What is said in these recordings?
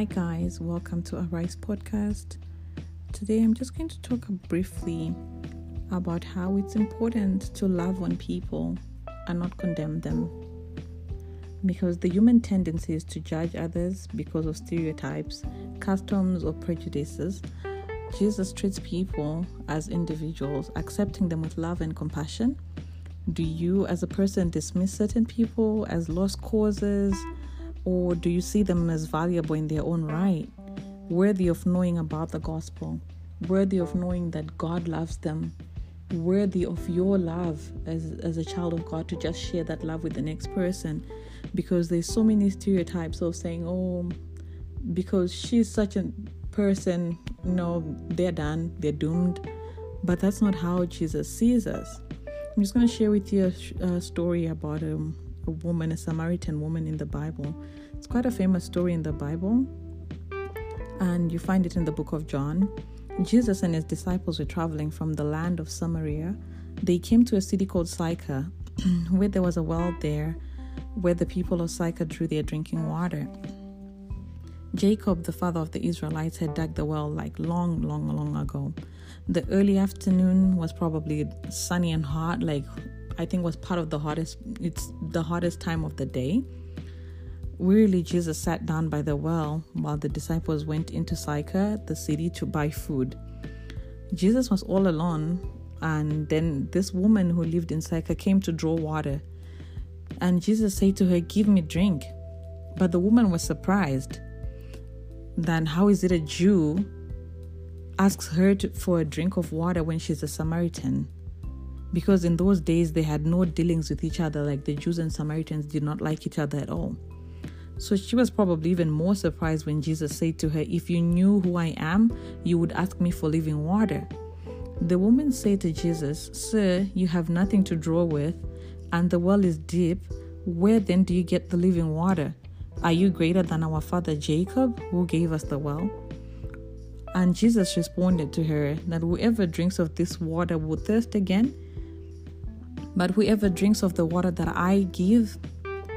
Hi, guys, welcome to Arise Podcast. Today, I'm just going to talk briefly about how it's important to love on people and not condemn them. Because the human tendency is to judge others because of stereotypes, customs, or prejudices. Jesus treats people as individuals, accepting them with love and compassion. Do you, as a person, dismiss certain people as lost causes? Or do you see them as valuable in their own right, worthy of knowing about the gospel, worthy of knowing that God loves them, worthy of your love as, as a child of God to just share that love with the next person? Because there's so many stereotypes of saying, oh, because she's such a person, you know, they're done, they're doomed. But that's not how Jesus sees us. I'm just going to share with you a, a story about um, a woman, a Samaritan woman in the Bible. It's quite a famous story in the Bible, and you find it in the book of John. Jesus and his disciples were traveling from the land of Samaria. They came to a city called Sychar, where there was a well there where the people of Sychar drew their drinking water. Jacob, the father of the Israelites, had dug the well like long, long, long ago. The early afternoon was probably sunny and hot, like I think was part of the hottest it's the hottest time of the day. Wearily Jesus sat down by the well while the disciples went into Sychar, the city, to buy food. Jesus was all alone, and then this woman who lived in Sychar came to draw water. And Jesus said to her, Give me drink. But the woman was surprised. Then, how is it a Jew asks her to, for a drink of water when she's a Samaritan? Because in those days they had no dealings with each other, like the Jews and Samaritans did not like each other at all. So she was probably even more surprised when Jesus said to her, If you knew who I am, you would ask me for living water. The woman said to Jesus, Sir, you have nothing to draw with, and the well is deep. Where then do you get the living water? Are you greater than our father Jacob, who gave us the well? And Jesus responded to her that whoever drinks of this water will thirst again but whoever drinks of the water that I give,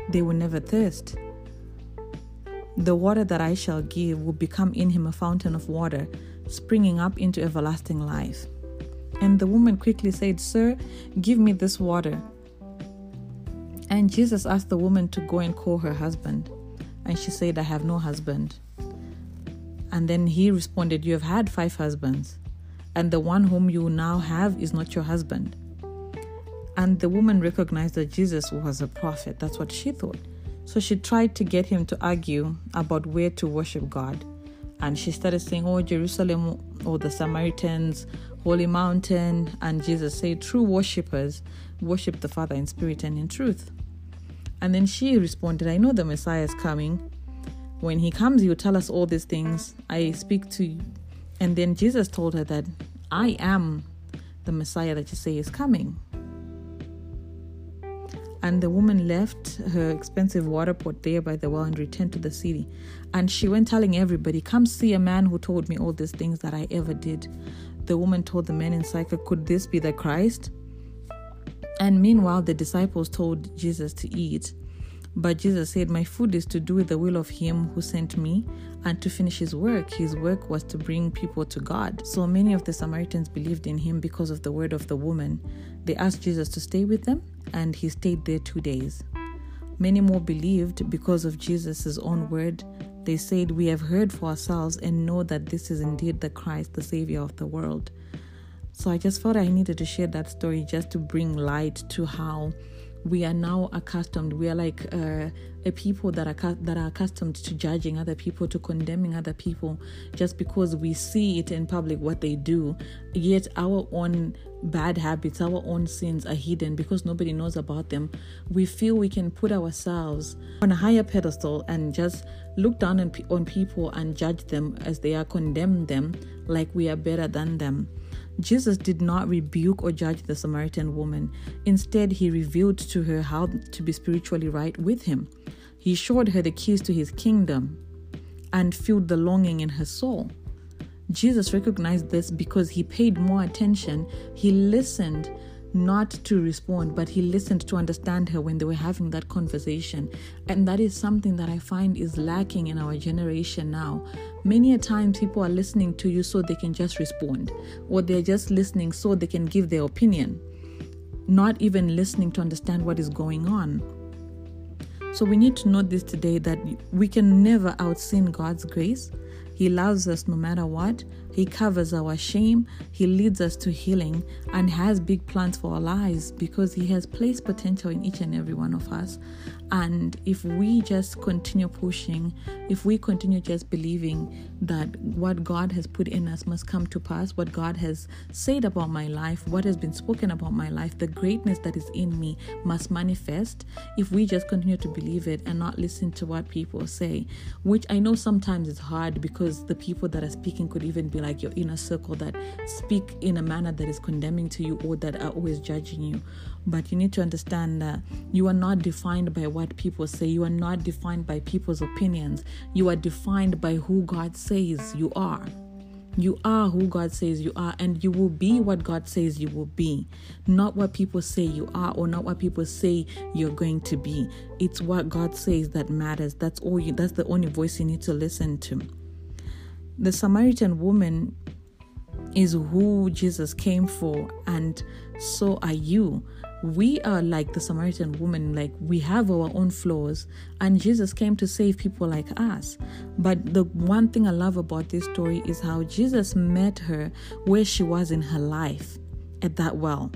they will never thirst. The water that I shall give will become in him a fountain of water, springing up into everlasting life. And the woman quickly said, Sir, give me this water. And Jesus asked the woman to go and call her husband. And she said, I have no husband. And then he responded, You have had five husbands, and the one whom you now have is not your husband. And the woman recognized that Jesus was a prophet. That's what she thought. So she tried to get him to argue about where to worship God. And she started saying, Oh, Jerusalem or the Samaritans, Holy Mountain. And Jesus said, True worshippers worship the Father in spirit and in truth. And then she responded, I know the Messiah is coming. When he comes, he will tell us all these things. I speak to you. And then Jesus told her that I am the Messiah that you say is coming. And the woman left her expensive water pot there by the well and returned to the city. And she went telling everybody, Come see a man who told me all these things that I ever did. The woman told the men in Sychar, Could this be the Christ? And meanwhile, the disciples told Jesus to eat. But Jesus said, My food is to do the will of him who sent me and to finish his work. His work was to bring people to God. So many of the Samaritans believed in him because of the word of the woman. They asked Jesus to stay with them, and he stayed there two days. Many more believed because of Jesus' own word. They said, We have heard for ourselves and know that this is indeed the Christ, the Savior of the world. So I just felt I needed to share that story just to bring light to how we are now accustomed we are like uh, a people that are that are accustomed to judging other people to condemning other people just because we see it in public what they do. Yet our own bad habits our own sins are hidden because nobody knows about them. We feel we can put ourselves on a higher pedestal and just look down on, on people and judge them as they are condemn them like we are better than them Jesus did not rebuke or judge the Samaritan woman. Instead, he revealed to her how to be spiritually right with him. He showed her the keys to his kingdom and filled the longing in her soul. Jesus recognized this because he paid more attention. He listened not to respond, but he listened to understand her when they were having that conversation. And that is something that I find is lacking in our generation now. Many a time people are listening to you so they can just respond, or they're just listening so they can give their opinion, not even listening to understand what is going on. So we need to know this today that we can never outsin God's grace. He loves us no matter what. He covers our shame. He leads us to healing and has big plans for our lives because He has placed potential in each and every one of us. And if we just continue pushing, if we continue just believing that what God has put in us must come to pass, what God has said about my life, what has been spoken about my life, the greatness that is in me must manifest, if we just continue to believe it and not listen to what people say, which I know sometimes is hard because the people that are speaking could even be like your inner circle that speak in a manner that is condemning to you or that are always judging you. But you need to understand that you are not defined by what people say. You are not defined by people's opinions. You are defined by who God says you are. You are who God says you are, and you will be what God says you will be. Not what people say you are, or not what people say you're going to be. It's what God says that matters. That's all you that's the only voice you need to listen to. The Samaritan woman is who Jesus came for, and so are you. We are like the Samaritan woman, like we have our own flaws, and Jesus came to save people like us. But the one thing I love about this story is how Jesus met her where she was in her life at that well.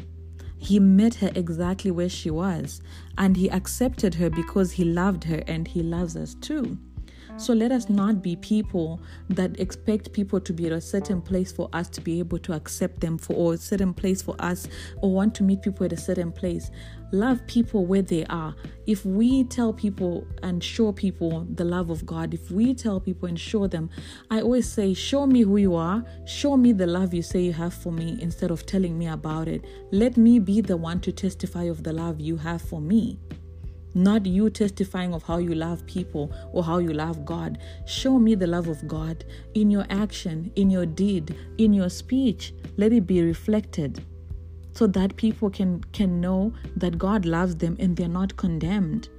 He met her exactly where she was, and he accepted her because he loved her and he loves us too. So let us not be people that expect people to be at a certain place for us to be able to accept them for or a certain place for us or want to meet people at a certain place. Love people where they are. If we tell people and show people the love of God, if we tell people and show them, I always say, show me who you are, show me the love you say you have for me instead of telling me about it. Let me be the one to testify of the love you have for me not you testifying of how you love people or how you love God. Show me the love of God in your action, in your deed, in your speech. Let it be reflected so that people can can know that God loves them and they're not condemned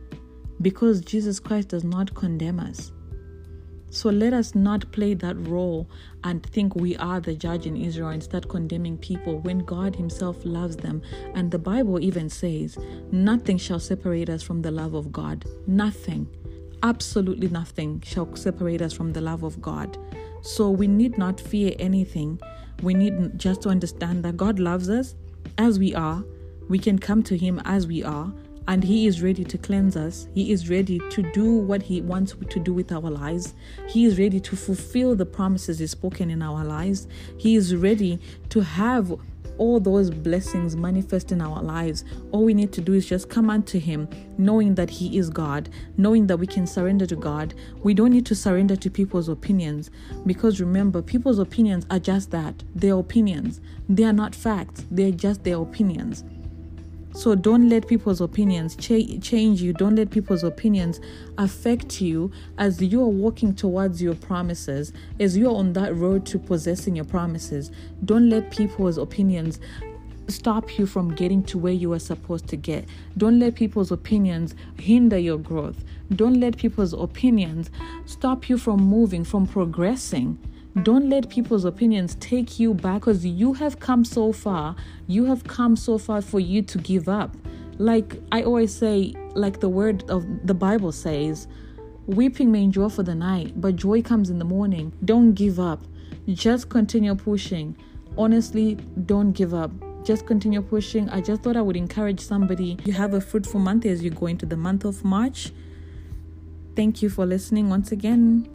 because Jesus Christ does not condemn us. So let us not play that role and think we are the judge in Israel and start condemning people when God Himself loves them. And the Bible even says, Nothing shall separate us from the love of God. Nothing, absolutely nothing shall separate us from the love of God. So we need not fear anything. We need just to understand that God loves us as we are. We can come to Him as we are and He is ready to cleanse us. He is ready to do what He wants to do with our lives. He is ready to fulfill the promises He's spoken in our lives. He is ready to have all those blessings manifest in our lives. All we need to do is just come unto Him, knowing that He is God, knowing that we can surrender to God. We don't need to surrender to people's opinions because remember, people's opinions are just that they're opinions. They are not facts, they're just their opinions. So don't let people's opinions cha- change you. Don't let people's opinions affect you as you are walking towards your promises, as you are on that road to possessing your promises. Don't let people's opinions stop you from getting to where you are supposed to get. Don't let people's opinions hinder your growth. Don't let people's opinions stop you from moving, from progressing. Don't let people's opinions take you back because you have come so far. You have come so far for you to give up. Like I always say, like the word of the Bible says, weeping may endure for the night, but joy comes in the morning. Don't give up. Just continue pushing. Honestly, don't give up. Just continue pushing. I just thought I would encourage somebody. You have a fruitful month as you go into the month of March. Thank you for listening once again.